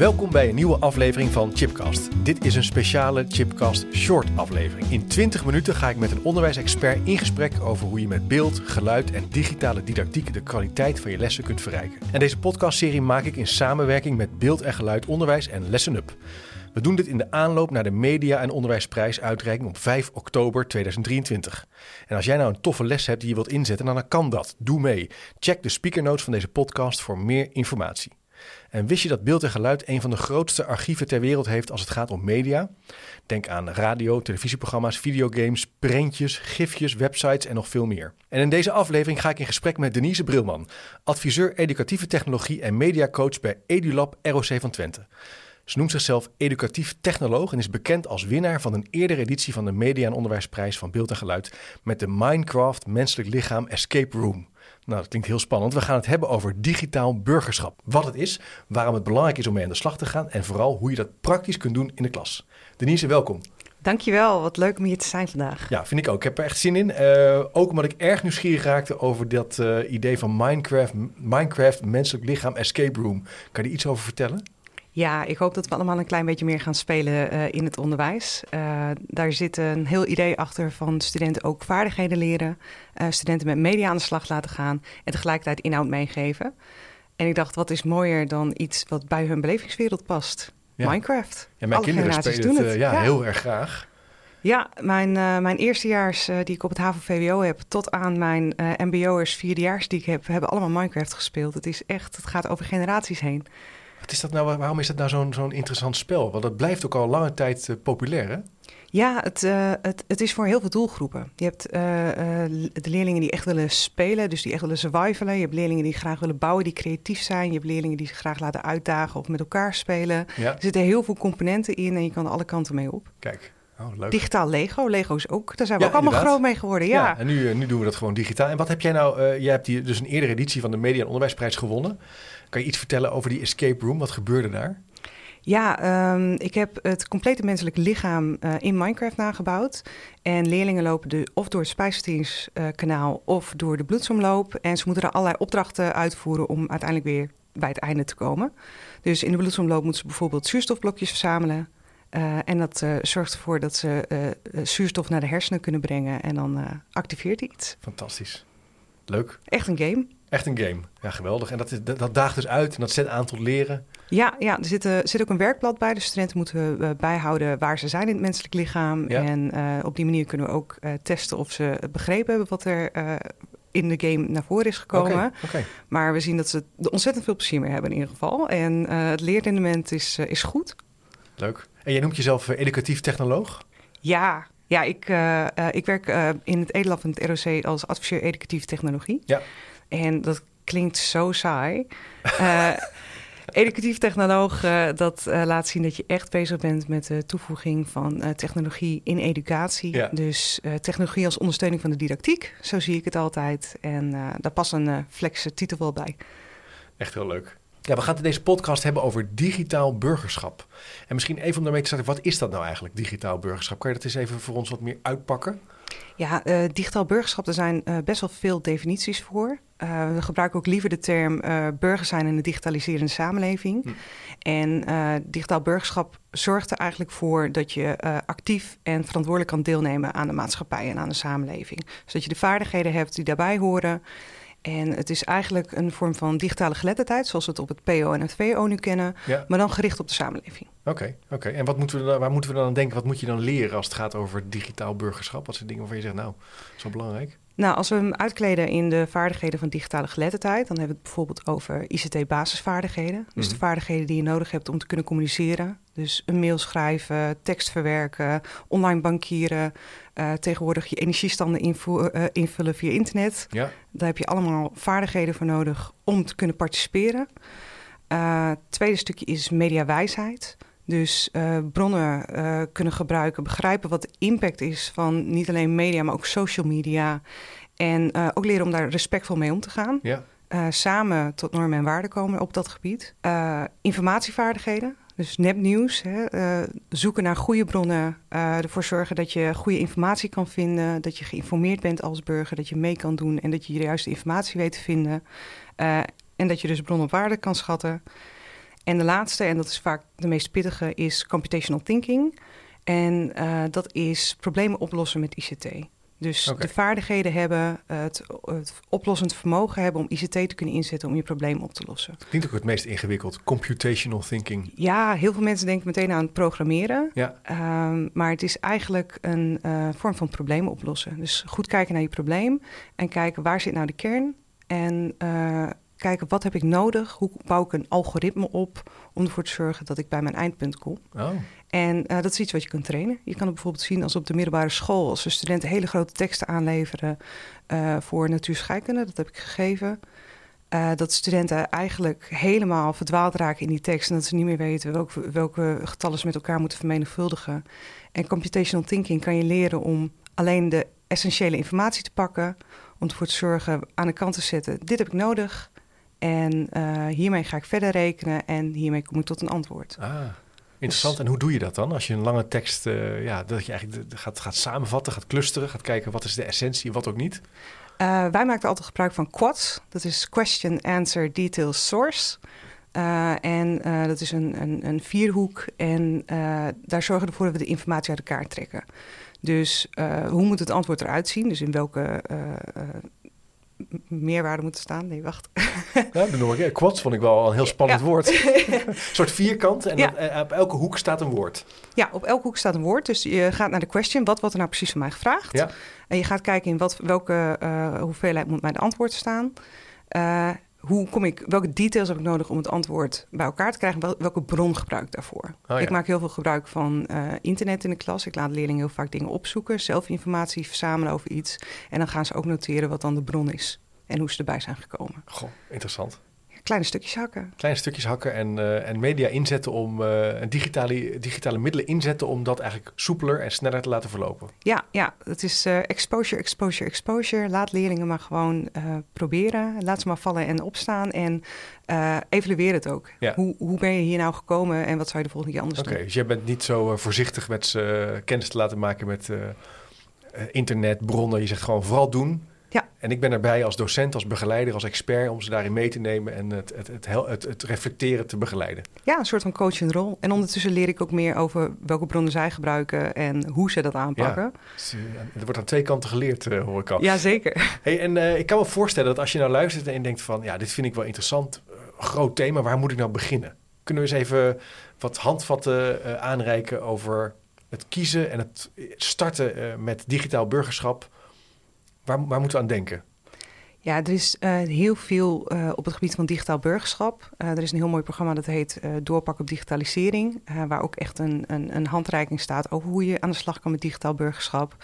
Welkom bij een nieuwe aflevering van Chipcast. Dit is een speciale Chipcast short aflevering. In 20 minuten ga ik met een onderwijsexpert in gesprek over hoe je met beeld, geluid en digitale didactiek de kwaliteit van je lessen kunt verrijken. En deze podcastserie maak ik in samenwerking met Beeld en Geluid Onderwijs en Lessen Up. We doen dit in de aanloop naar de Media- en Onderwijsprijsuitreiking op 5 oktober 2023. En als jij nou een toffe les hebt die je wilt inzetten, dan kan dat. Doe mee. Check de speakernotes van deze podcast voor meer informatie. En wist je dat beeld en geluid een van de grootste archieven ter wereld heeft als het gaat om media? Denk aan radio, televisieprogramma's, videogames, prentjes, gifjes, websites en nog veel meer. En in deze aflevering ga ik in gesprek met Denise Brilman, adviseur educatieve technologie en mediacoach bij EduLab ROC van Twente. Ze noemt zichzelf educatief technoloog en is bekend als winnaar van een eerdere editie van de Media- en Onderwijsprijs van Beeld en Geluid met de Minecraft Menselijk Lichaam Escape Room. Nou, dat klinkt heel spannend. We gaan het hebben over digitaal burgerschap. Wat het is, waarom het belangrijk is om mee aan de slag te gaan en vooral hoe je dat praktisch kunt doen in de klas. Denise, welkom. Dankjewel, wat leuk om hier te zijn vandaag. Ja, vind ik ook. Ik heb er echt zin in. Uh, ook omdat ik erg nieuwsgierig raakte over dat uh, idee van Minecraft, Minecraft Menselijk Lichaam Escape Room. Kan je er iets over vertellen? Ja, ik hoop dat we allemaal een klein beetje meer gaan spelen uh, in het onderwijs. Uh, daar zit een heel idee achter van studenten ook vaardigheden leren, uh, studenten met media aan de slag laten gaan en tegelijkertijd inhoud meegeven. En ik dacht, wat is mooier dan iets wat bij hun belevingswereld past? Ja. Minecraft. Ja, mijn Alle kinderen spelen doen het, het. ja, Ja. heel erg graag. Ja, mijn, mijn eerstejaars die ik op het HAVO-VWO heb, tot aan mijn MBO'ers vierdejaars die ik heb, hebben allemaal Minecraft gespeeld. Het is echt, het gaat over generaties heen. Wat is dat nou, waarom is dat nou zo'n zo'n interessant spel? Want dat blijft ook al lange tijd uh, populair, hè? Ja, het, uh, het, het is voor heel veel doelgroepen. Je hebt uh, de leerlingen die echt willen spelen, dus die echt willen survivalen. Je hebt leerlingen die graag willen bouwen, die creatief zijn. Je hebt leerlingen die zich graag laten uitdagen of met elkaar spelen. Ja. Er zitten heel veel componenten in en je kan alle kanten mee op. Kijk, oh, leuk. Digitaal Lego, Lego is ook, daar zijn we Ja, ook allemaal inderdaad. groot mee geworden. Ja, Ja, en nu, nu doen we dat gewoon digitaal. En wat heb jij nou, uh, jij hebt hier dus een eerdere editie van de Media- en Onderwijsprijs gewonnen. Kan je iets vertellen over die escape room? Wat gebeurde daar? Ja, um, ik heb het complete menselijk lichaam uh, in Minecraft nagebouwd. En leerlingen lopen de, of door het spijsverteringskanaal of door de bloedsomloop. En ze moeten er allerlei opdrachten uitvoeren om uiteindelijk weer bij het einde te komen. Dus in de bloedsomloop moeten ze bijvoorbeeld zuurstofblokjes verzamelen. Uh, en dat uh, zorgt ervoor dat ze zuurstof naar de hersenen kunnen brengen. En dan activeert hij iets. Fantastisch. Leuk. Echt een game. Echt een game. Ja, geweldig. En dat, is, dat, dat daagt dus uit en dat zet aan tot leren. Ja, ja er zit, uh, zit ook een werkblad bij. De studenten moeten uh, bijhouden waar ze zijn in het menselijk lichaam. Ja. En uh, op die manier kunnen we ook testen of ze begrepen hebben wat er in de game naar voren is gekomen. Okay, okay. Maar we zien dat ze er ontzettend veel plezier mee hebben in ieder geval. En het leerrendement is, is goed. Leuk. En jij noemt jezelf educatief technoloog? Ja, ja, ik, uh, uh, ik werk uh, in het Edelab van het ROC als adviseur educatieve technologie. Ja. En dat klinkt zo saai. educatief technoloog, dat laat zien dat je echt bezig bent met de toevoeging van technologie in educatie. Ja. Dus technologie als ondersteuning van de didactiek, zo zie ik het altijd. En daar past een flexe titel wel bij. Echt heel leuk. Ja, we gaan het in deze podcast hebben over digitaal burgerschap. En misschien even om daarmee te starten, wat is dat nou eigenlijk, digitaal burgerschap? Kan je dat eens even voor ons wat meer uitpakken? Ja, uh, digitaal burgerschap, er zijn uh, best wel veel definities voor. Uh, we gebruiken ook liever de term burger zijn in een digitaliserende samenleving. Hm. En digitaal burgerschap zorgt er eigenlijk voor dat je actief en verantwoordelijk kan deelnemen aan de maatschappij en aan de samenleving. Zodat je de vaardigheden hebt die daarbij horen. En het is eigenlijk een vorm van digitale geletterdheid, zoals we het op het PO en het VO nu kennen, Ja. maar dan gericht op de samenleving. Oké, oké. En wat moeten we dan, waar moeten we dan aan denken? Wat moet je dan leren als het gaat over digitaal burgerschap? Wat zijn dingen waarvan je zegt, nou, dat is wel belangrijk? Nou, als we hem uitkleden in de vaardigheden van digitale geletterdheid, dan hebben we het bijvoorbeeld over ICT-basisvaardigheden. Dus Mhm. de vaardigheden die je nodig hebt om te kunnen communiceren. Dus een mail schrijven, tekst verwerken, online bankieren, uh, tegenwoordig je energiestanden uh, invullen via internet. Ja, Daar heb je allemaal vaardigheden voor nodig om te kunnen participeren. Uh, het tweede stukje is mediawijsheid. Dus uh, bronnen uh, kunnen gebruiken, begrijpen wat de impact is van niet alleen media, maar ook social media. En uh, ook leren om daar respectvol mee om te gaan. ja, samen tot normen en waarden komen op dat gebied. Informatievaardigheden, dus nepnieuws. Hè, zoeken naar goede bronnen. Ervoor zorgen dat je goede informatie kan vinden. Dat je geïnformeerd bent als burger. Dat je mee kan doen en dat je de juiste informatie weet te vinden. En dat je dus bronnen op waarde kan schatten. En de laatste, en dat is vaak de meest pittige, is computational thinking. En dat is problemen oplossen met ICT. Dus de vaardigheden hebben, het, het, oplossend vermogen hebben om ICT te kunnen inzetten om je probleem op te lossen. Klinkt ook het meest ingewikkeld, computational thinking. Ja, heel veel mensen denken meteen aan het programmeren. Ja. Ehm, maar het is eigenlijk een uh, vorm van problemen oplossen. Dus goed kijken naar je probleem en kijken waar zit nou de kern. En uh, kijken wat heb ik nodig, hoe bouw ik een algoritme op om ervoor te zorgen dat ik bij mijn eindpunt kom. Oh. En uh, dat is iets wat je kunt trainen. Je kan het bijvoorbeeld zien als op de middelbare school, als de studenten hele grote teksten aanleveren uh, voor natuurscheikunde, dat heb ik gegeven. Uh, dat studenten eigenlijk helemaal verdwaald raken in die tekst en dat ze niet meer weten welke, welke getallen ze met elkaar moeten vermenigvuldigen. En computational thinking kan je leren om alleen de essentiële informatie te pakken, om ervoor te zorgen aan de kant te zetten: dit heb ik nodig en hiermee ga ik verder rekenen en hiermee kom ik tot een antwoord. Ah. Interessant. En hoe doe je dat dan? Als je een lange tekst, uh, ja, dat je eigenlijk gaat, gaat samenvatten, gaat clusteren, gaat kijken wat is de essentie, wat ook niet? Uh, wij maken altijd gebruik van QUADS. Dat is Question, Answer, Detail, Source. En dat is een, een, een vierhoek. En daar zorgen we ervoor dat we de informatie uit elkaar trekken. Dus hoe moet het antwoord eruit zien? Dus in welke meerwaarde moeten staan. Nee, wacht. Ja, de noem Quads vond ik wel een heel spannend woord. een soort vierkant en dan, eh, op elke hoek staat een woord. Ja, op elke hoek staat een woord. Dus je gaat naar de question, wat wordt er nou precies van mij gevraagd? Ja. En je gaat kijken in wat, welke uh, hoeveelheid moet mijn antwoord staan. Uh, hoe kom ik, welke details heb ik nodig om het antwoord bij elkaar te krijgen? welke bron gebruik ik daarvoor? Oh, ik maak heel veel gebruik van uh, internet in de klas. Ik laat leerlingen heel vaak dingen opzoeken, zelf informatie verzamelen over iets. En dan gaan ze ook noteren wat dan de bron is en hoe ze erbij zijn gekomen. Goh, interessant. Kleine stukjes hakken. Kleine stukjes hakken en, uh, en media inzetten om uh, digitale, digitale middelen inzetten om dat eigenlijk soepeler en sneller te laten verlopen. Ja, ja het is uh, exposure, exposure, exposure. Laat leerlingen maar gewoon proberen. Laat ze maar vallen en opstaan en evalueer het ook. Ja. Hoe, hoe ben je hier nou gekomen en wat zou je de volgende keer anders okay, doen? Oké, dus jij bent niet zo voorzichtig met ze kennis te laten maken met internetbronnen. Je zegt gewoon vooral doen. Ja. En ik ben erbij als docent, als begeleider, als expert om ze daarin mee te nemen en het, het, het, het, het reflecteren te begeleiden. Ja, een soort van coaching rol. En ondertussen leer ik ook meer over welke bronnen zij gebruiken en hoe ze dat aanpakken. Ja, uh, er wordt aan twee kanten geleerd, uh, hoor ik al. Ja, zeker. Hey, en uh, ik kan me voorstellen dat als je nou luistert en denkt van, ja, dit vind ik wel interessant, groot thema, waar moet ik nou beginnen? Kunnen we eens even wat handvatten aanreiken over het kiezen en het starten met digitaal burgerschap? Waar, waar moeten we aan denken? Ja, er is uh, heel veel uh, op het gebied van digitaal burgerschap. Uh, er is een heel mooi programma dat heet Doorpak op digitalisering. waar ook echt een, een, een, handreiking staat over hoe je aan de slag kan met digitaal burgerschap.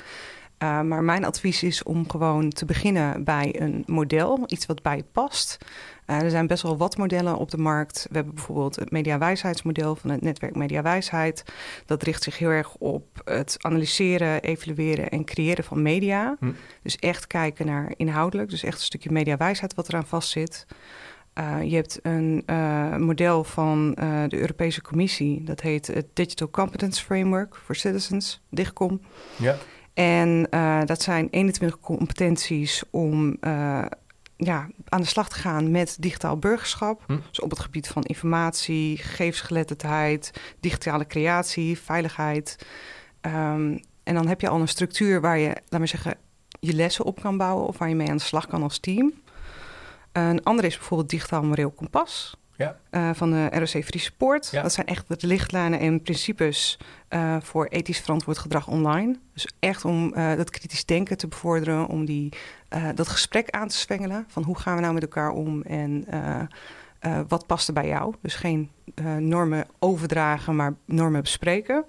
Uh, maar mijn advies is om gewoon te beginnen bij een model, iets wat bij je past. Uh, er zijn best wel wat modellen op de markt. We hebben bijvoorbeeld het mediawijsheidsmodel van het netwerk Mediawijsheid. Dat richt zich heel erg op het analyseren, evalueren en creëren van media. Hm. Dus echt kijken naar inhoudelijk, dus echt een stukje mediawijsheid wat eraan vastzit. Uh, je hebt een uh, model van uh, de Europese Commissie, dat heet het Digital Competence Framework for Citizens, DIGCOM. Ja. En uh, dat zijn 21 competenties om uh, ja, aan de slag te gaan met digitaal burgerschap. Hm. Dus op het gebied van informatie, gegevensgeletterdheid, digitale creatie, veiligheid. Um, en dan heb je al een structuur waar je, laat maar zeggen, je lessen op kan bouwen of waar je mee aan de slag kan als team. Een andere is bijvoorbeeld digitaal moreel kompas. Ja. Uh, van de ROC Free Support. Ja. Dat zijn echt de lichtlijnen en principes uh, voor ethisch verantwoord gedrag online. Dus echt om uh, dat kritisch denken te bevorderen, om die, dat gesprek aan te zwengelen. Van hoe gaan we nou met elkaar om en wat past er bij jou? Dus geen normen overdragen, maar normen bespreken.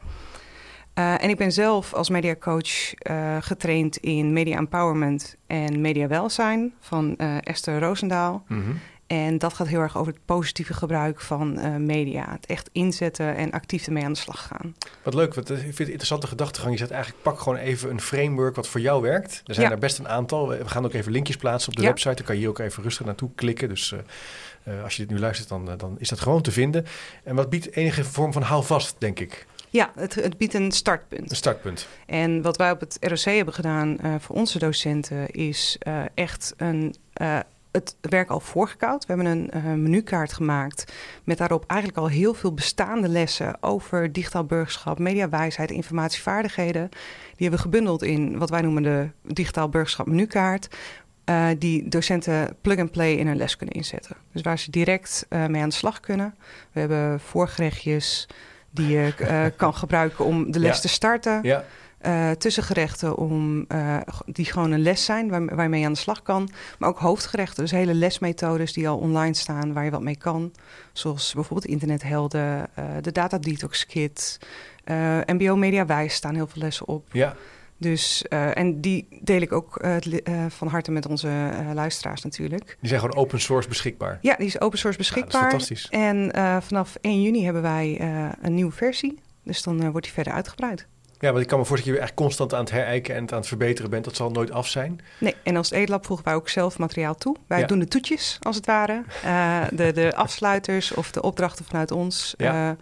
en ik ben zelf als mediacoach getraind in media empowerment en mediawelzijn van Esther Roosendaal. Mm -hmm. En dat gaat heel erg over het positieve gebruik van uh, media. Het echt inzetten en actief ermee aan de slag gaan. Wat leuk, want ik vind het een interessante gedachtegang. Je zegt eigenlijk, pak gewoon even een framework wat voor jou werkt. Er zijn Ja. er best een aantal. We gaan ook even linkjes plaatsen op de Ja. website. Dan kan je hier ook even rustig naartoe klikken. Dus eh, eh, als je dit nu luistert, dan, eh, dan is dat gewoon te vinden. En wat biedt enige vorm van houvast, denk ik. Ja, het, het biedt een startpunt. Een startpunt. En wat wij op het ROC hebben gedaan eh, voor onze docenten is eh, echt een, eh, het werk al voorgekoud. We hebben een uh, menukaart gemaakt met daarop eigenlijk al heel veel bestaande lessen over digitaal burgerschap, mediawijsheid, informatievaardigheden. Die hebben we gebundeld in wat wij noemen de digitaal burgerschap menukaart. Uh, die docenten plug-and-play in hun les kunnen inzetten. Dus waar ze direct uh, mee aan de slag kunnen. We hebben voorgerechtjes die je kan gebruiken om de les ja. te starten. Ja. Tussengerechten om, die gewoon een les zijn waar, waarmee je aan de slag kan. Maar ook hoofdgerechten, dus hele lesmethodes die al online staan waar je wat mee kan. Zoals bijvoorbeeld internethelden, de Data Detox Kit, MBO Media Wijs staan heel veel lessen op. Ja. Dus, uh, en die deel ik ook uh, uh, van harte met onze luisteraars natuurlijk. Die zijn gewoon open source beschikbaar? Ja, die is open source beschikbaar. Ja, dat is fantastisch. En vanaf 1 juni hebben wij een nieuwe versie. Dus dan wordt die verder uitgebreid. Ja, want ik kan me voorstellen dat je echt constant aan het herijken en het aan het verbeteren bent. Dat zal nooit af zijn. Nee, en als Edelab voegen wij ook zelf materiaal toe. Wij ja. doen de toetjes, als het ware. de, de afsluiters of de opdrachten vanuit ons. Ja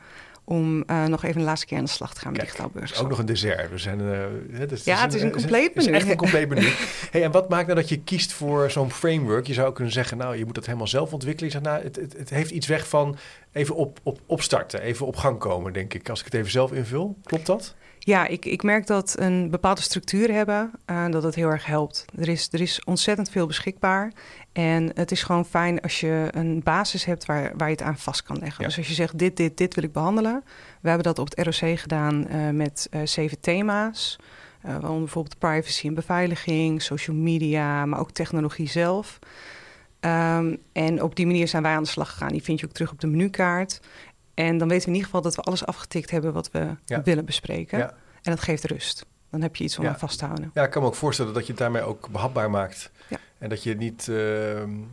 om uh, nog even de laatste keer aan de slag te gaan met digitaal burgerschap. Ook nog een dessert. We zijn, uh, is, ja, het is een, compleet menu. Het is echt een compleet menu. hey, en wat maakt nou dat je kiest voor zo'n framework? Je zou kunnen zeggen, nou, je moet dat helemaal zelf ontwikkelen. Je zegt, nou, het, het, het, heeft iets weg van even op, op, opstarten, even op gang komen, denk ik. Als ik het even zelf invul, klopt dat? Ja, ik, ik merk dat een bepaalde structuur hebben, uh, dat het heel erg helpt. Er is, er is ontzettend veel beschikbaar. En het is gewoon fijn als je een basis hebt waar, waar je het aan vast kan leggen. Dus als je zegt, dit, dit, dit wil ik behandelen. We hebben dat op het ROC gedaan uh, met uh, zeven thema's. Waaronder bijvoorbeeld privacy en beveiliging, social media, maar ook technologie zelf. Um, en op die manier zijn wij aan de slag gegaan. Die vind je ook terug op de menukaart. En dan weten we in ieder geval dat we alles afgetikt hebben wat we ja. willen bespreken. Ja. En dat geeft rust. Dan heb je iets om ja. aan vast te houden. Ja, ik kan me ook voorstellen dat je het daarmee ook behapbaar maakt. En dat je niet uh,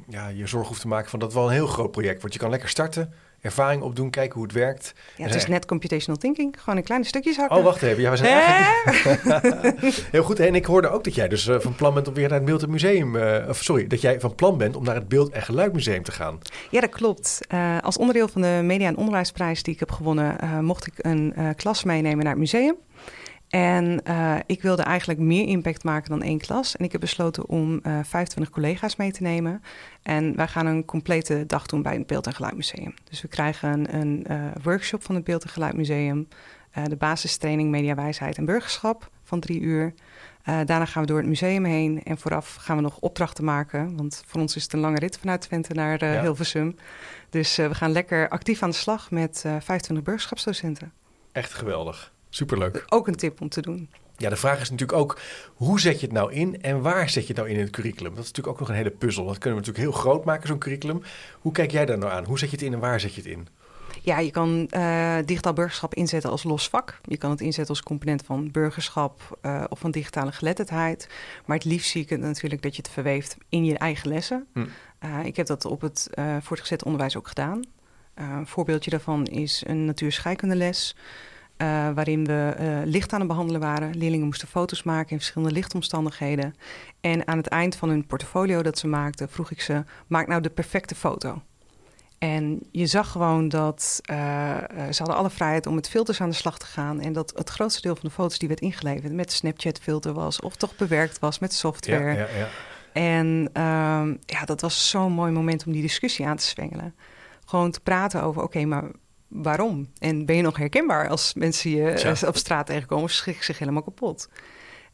ja, je zorg hoeft te maken van dat wel een heel groot project wordt. Je kan lekker starten, ervaring opdoen, kijken hoe het werkt. Ja, het is net computational thinking. Gewoon in kleine stukjes hakken. Oh, wacht even. Ja, we zijn eigenlijk... heel goed. En ik hoorde ook dat jij dus uh, van plan bent om weer naar het Beeld en Museum... Uh, of sorry, dat jij van plan bent om naar het Beeld en Geluidmuseum te gaan. Ja, dat klopt. Uh, als onderdeel van de Media- en Onderwijsprijs die ik heb gewonnen... mocht ik een klas meenemen naar het museum. En uh, ik wilde eigenlijk meer impact maken dan één klas. En ik heb besloten om uh, 25 collega's mee te nemen. En wij gaan een complete dag doen bij het Beeld- en Geluidmuseum. Dus we krijgen een, uh, workshop van het Beeld- en Geluidmuseum. De basistraining Mediawijsheid en Burgerschap van drie uur. daarna gaan we door het museum heen. En vooraf gaan we nog opdrachten maken. Want voor ons is het een lange rit vanuit Twente naar ja. Hilversum. Dus we gaan lekker actief aan de slag met 25 burgerschapsdocenten. Echt geweldig. Superleuk. Ook een tip om te doen. Ja, de vraag is natuurlijk ook, hoe zet je het nou in en waar zet je het nou in in het curriculum? Dat is natuurlijk ook nog een hele puzzel. Dat kunnen we natuurlijk heel groot maken, zo'n curriculum. Hoe kijk jij daar nou aan? Hoe zet je het in en waar zet je het in? Ja, je kan uh, digitaal burgerschap inzetten als los vak. Je kan het inzetten als component van burgerschap uh, of van digitale geletterdheid. Maar het liefst zie ik het natuurlijk dat je het verweeft in je eigen lessen. Hm. Uh, ik heb dat op het voortgezet onderwijs ook gedaan. een voorbeeldje daarvan is een natuurscheikundeles. Uh, waarin we uh, licht aan het behandelen waren. Leerlingen moesten foto's maken in verschillende lichtomstandigheden. En aan het eind van hun portfolio dat ze maakten, vroeg ik ze: maak nou de perfecte foto. En je zag gewoon dat uh, ze hadden alle vrijheid om met filters aan de slag te gaan. En dat het grootste deel van de foto's die werd ingeleverd met Snapchat-filter was, of toch bewerkt was met software. Ja, ja, ja. En uh, ja, dat was zo'n mooi moment om die discussie aan te zwengelen. Gewoon te praten over: oké, okay, maar waarom? En ben je nog herkenbaar als mensen je ja. op straat tegenkomen, schrikken zich helemaal kapot.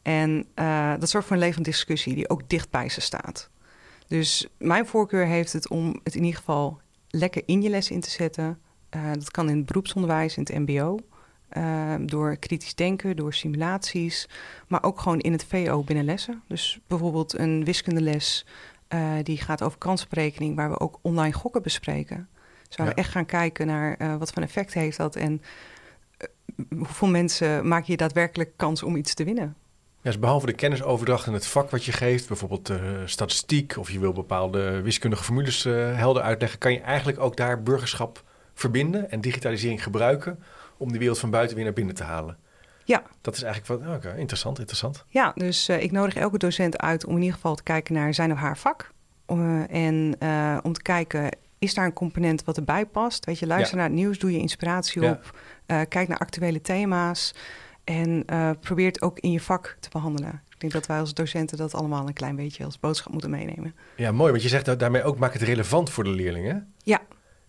En uh, dat zorgt voor een levende discussie die ook dicht bij ze staat. Dus mijn voorkeur heeft het om het in ieder geval lekker in je les in te zetten. Uh, dat kan in het beroepsonderwijs, in het MBO. Uh, door kritisch denken, door simulaties, maar ook gewoon in het VO binnen lessen. Dus bijvoorbeeld een wiskundeles die gaat over kansberekening, waar we ook online gokken bespreken. Zouden we echt gaan kijken naar uh, wat voor effect heeft dat en uh, hoeveel mensen maak je daadwerkelijk kans om iets te winnen. Ja, dus behalve de kennisoverdracht en het vak wat je geeft, bijvoorbeeld uh, statistiek of je wil bepaalde wiskundige formules helder uitleggen, kan je eigenlijk ook daar burgerschap verbinden en digitalisering gebruiken om de wereld van buiten weer naar binnen te halen. Ja. Dat is eigenlijk wat, oké, interessant, interessant. Ja, dus ik nodig elke docent uit om in ieder geval te kijken naar zijn of haar vak. en om te kijken, is daar een component wat erbij past? Weet je, luister naar het nieuws, doe je inspiratie op, uh, kijk naar actuele thema's en uh, probeer het ook in je vak te behandelen. Ik denk dat wij als docenten dat allemaal een klein beetje als boodschap moeten meenemen. Ja, mooi, want je zegt daarmee ook maak het relevant voor de leerlingen. Ja,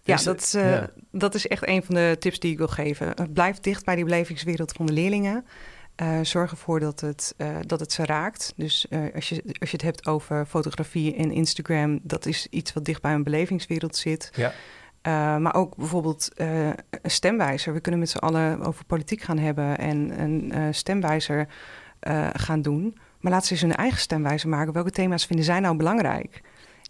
ja, dat, is, uh, dat is echt een van de tips die ik wil geven. Blijf dicht bij die belevingswereld van de leerlingen. Uh, zorg ervoor dat het, uh, dat het ze raakt. Dus als, je, als je het hebt over fotografie en Instagram, dat is iets wat dicht bij een belevingswereld zit. Ja. maar ook bijvoorbeeld een stemwijzer. We kunnen met z'n allen over politiek gaan hebben en een stemwijzer gaan doen. Maar laat ze eens hun eigen stemwijzer maken. Welke thema's vinden zij nou belangrijk?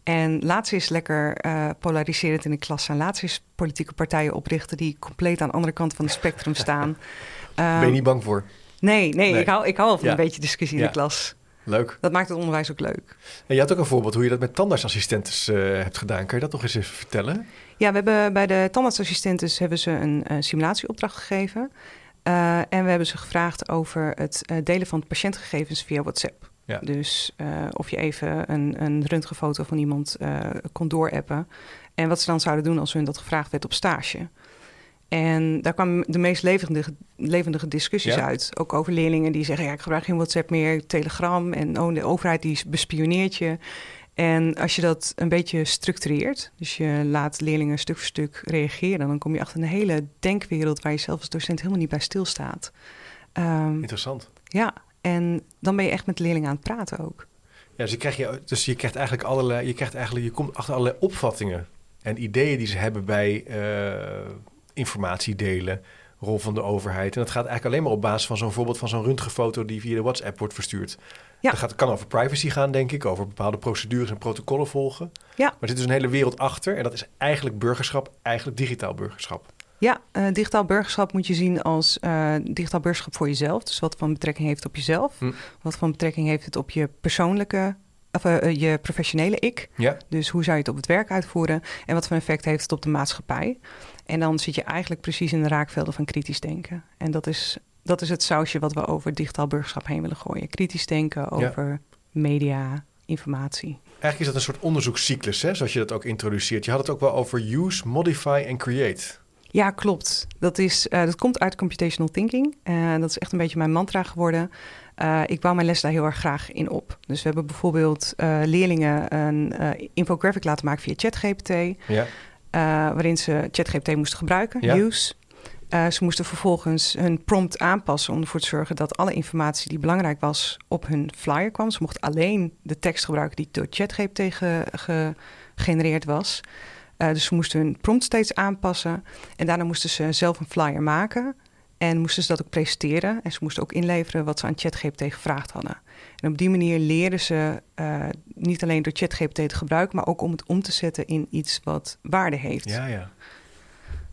En laat ze eens lekker uh, polariserend in de klas zijn. Laat ze eens politieke partijen oprichten die compleet aan de andere kant van het spectrum staan. ben je ehm, niet bang voor? Nee, nee, Ik, hou, ik hou wel van een beetje discussie in de klas. Leuk. Dat maakt het onderwijs ook leuk. En je had ook een voorbeeld hoe je dat met tandartsassistentes uh, hebt gedaan. Kan je dat nog eens even vertellen? Ja, we hebben bij de tandartsassistentes hebben ze een, een simulatieopdracht gegeven. Uh, en we hebben ze gevraagd over het delen van patiëntgegevens via WhatsApp. Ja. Dus of je even een, een röntgenfoto van iemand kon doorappen. En wat ze dan zouden doen als hun dat gevraagd werd op stage. En daar kwamen de meest levendige, levendige discussies ja. uit. Ook over leerlingen die zeggen: ja, ik gebruik geen WhatsApp meer, Telegram. En oh, de overheid die bespioneert je. En als je dat een beetje structureert, dus je laat leerlingen stuk voor stuk reageren, dan kom je achter een hele denkwereld waar je zelf als docent helemaal niet bij stilstaat. Um, Interessant. Ja, en dan ben je echt met leerlingen aan het praten ook. Ja, dus je krijgt, je, dus je krijgt eigenlijk allerlei, je krijgt eigenlijk, je komt achter allerlei opvattingen en ideeën die ze hebben bij uh, informatie delen, rol van de overheid. En dat gaat eigenlijk alleen maar op basis van zo'n voorbeeld van zo'n röntgenfoto die via de WhatsApp wordt verstuurd. Ja. Dat gaat, kan over privacy gaan, denk ik, over bepaalde procedures en protocollen volgen. Ja. Maar er zit dus een hele wereld achter en dat is eigenlijk burgerschap, eigenlijk digitaal burgerschap. Ja, uh, digitaal burgerschap moet je zien als uh, digitaal burgerschap voor jezelf. Dus wat van betrekking heeft op jezelf. Hm. Wat van betrekking heeft het op je persoonlijke, of uh, je professionele ik. Ja. Dus hoe zou je het op het werk uitvoeren? En wat voor effect heeft het op de maatschappij? En dan zit je eigenlijk precies in de raakvelden van kritisch denken. En dat is, dat is het sausje wat we over digitaal burgerschap heen willen gooien. Kritisch denken over media, informatie. Eigenlijk is dat een soort onderzoekscyclus, hè, zoals je dat ook introduceert. Je had het ook wel over use, modify en create. Ja, klopt. Dat, is, uh, dat komt uit computational thinking. Uh, dat is echt een beetje mijn mantra geworden. Uh, ik bouw mijn les daar heel erg graag in op. Dus we hebben bijvoorbeeld leerlingen een infographic laten maken via ChatGPT. Ja. waarin ze ChatGPT moesten gebruiken, ja. use. ze moesten vervolgens hun prompt aanpassen om ervoor te zorgen dat alle informatie die belangrijk was op hun flyer kwam. Ze mochten alleen de tekst gebruiken die door ChatGPT ge gegenereerd was. Dus ze moesten hun prompt steeds aanpassen. En daarna moesten ze zelf een flyer maken. En moesten ze dat ook presenteren. En ze moesten ook inleveren wat ze aan ChatGPT gevraagd hadden. En op die manier leren ze uh, niet alleen door ChatGPT te gebruiken, maar ook om het om te zetten in iets wat waarde heeft. Ja, ja.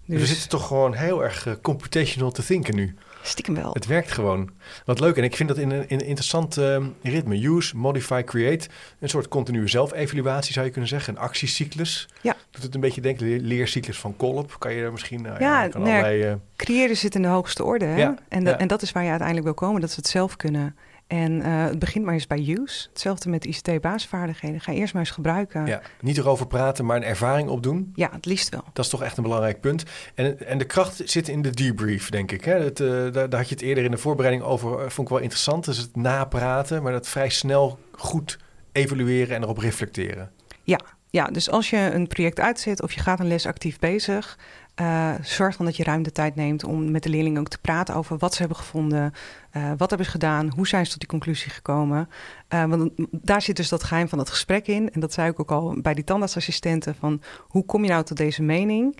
Dus... We zitten toch gewoon heel erg uh, computational te denken nu. Stiekem wel. Het werkt gewoon. Wat leuk. En ik vind dat in een, in een interessant uh, ritme. Use, modify, create. Een soort continue zelfevaluatie zou je kunnen zeggen. Een actiecyclus. Ja. Doet het een beetje denken, leercyclus van Kolp. Kan je er misschien... Uh, ja, ja kan nee, allerlei, uh... creëren zit in de hoogste orde. Hè? Ja, en, ja. en dat is waar je uiteindelijk wil komen. Dat ze het zelf kunnen. En uh, het begint maar eens bij use. Hetzelfde met ICT-basisvaardigheden. Ga eerst maar eens gebruiken. Ja, niet erover praten, maar een ervaring opdoen. Ja, het liefst wel. Dat is toch echt een belangrijk punt. En, en de kracht zit in de debrief, denk ik. Hè? Uh, daar, daar, had je het eerder in de voorbereiding over. Uh, vond ik wel interessant. Dus het napraten, maar dat vrij snel goed evalueren en erop reflecteren. Ja, ja, dus als je een project uitzet of je gaat een les actief bezig, uh, zorg dan dat je ruim de tijd neemt om met de leerlingen ook te praten over wat ze hebben gevonden, uh, wat hebben ze gedaan, hoe zijn ze tot die conclusie gekomen. Uh, want daar zit dus dat geheim van het gesprek in. En dat zei ik ook al bij die tandartsassistenten van hoe kom je nou tot deze mening?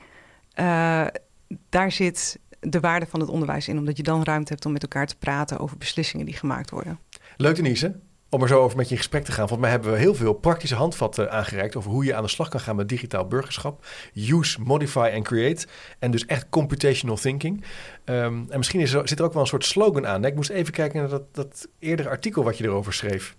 daar zit de waarde van het onderwijs in, omdat je dan ruimte hebt om met elkaar te praten over beslissingen die gemaakt worden. Leuk Denise om er zo over met je in gesprek te gaan. Volgens mij hebben we heel veel praktische handvatten aangereikt over hoe je aan de slag kan gaan met digitaal burgerschap. Use, modify en create. En dus echt computational thinking. Um, en misschien is er, zit er ook wel een soort slogan aan. Ik moest even kijken naar dat, dat eerdere artikel wat je erover schreef.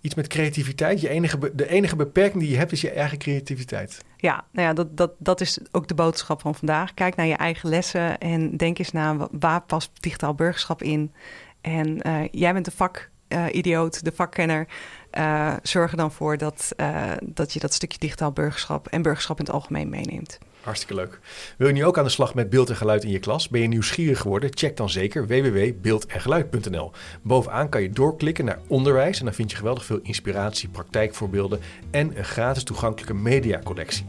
Iets met creativiteit. Je enige, de enige beperking die je hebt is je eigen creativiteit. Ja, nou ja, dat, dat, dat is ook de boodschap van vandaag. Kijk naar je eigen lessen en denk eens na waar past digitaal burgerschap in. En uh, jij bent de vak idioot, de vakkenner. uh, zorg er dan voor dat, uh, dat je dat stukje digitaal burgerschap en burgerschap in het algemeen meeneemt. Hartstikke leuk. Wil je nu ook aan de slag met beeld en geluid in je klas? Ben je nieuwsgierig geworden? Check dan zeker www.beeldengeluid.nl. Bovenaan kan je doorklikken naar onderwijs en dan vind je geweldig veel inspiratie, praktijkvoorbeelden en een gratis toegankelijke mediacollectie.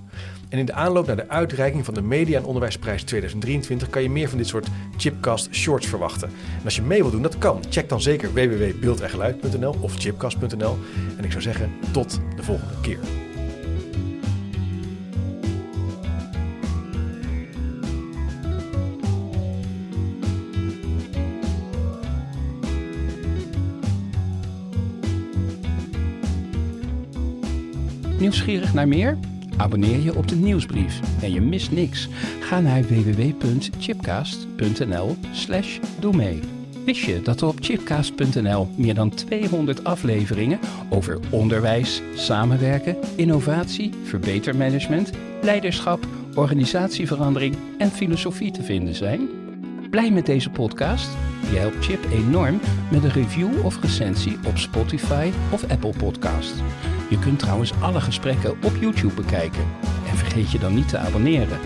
En in de aanloop naar de uitreiking van de Media en Onderwijsprijs 2023 kan je meer van dit soort Chipcast shorts verwachten. En als je mee wilt doen, dat kan. Check dan zeker www.beeldengeluid.nl of chipcast.nl. En ik zou zeggen, tot de volgende keer. Nieuwsgierig naar meer? Abonneer je op de nieuwsbrief en je mist niks. Ga naar www.chipcast.nl slash doe mee. Wist je dat er op chipcast.nl meer dan 200 afleveringen over onderwijs, samenwerken, innovatie, verbetermanagement, leiderschap, organisatieverandering en filosofie te vinden zijn? Blij met deze podcast? Je helpt Chip enorm met een review of recensie op Spotify of Apple Podcast. Je kunt trouwens alle gesprekken op YouTube bekijken. En vergeet je dan niet te abonneren.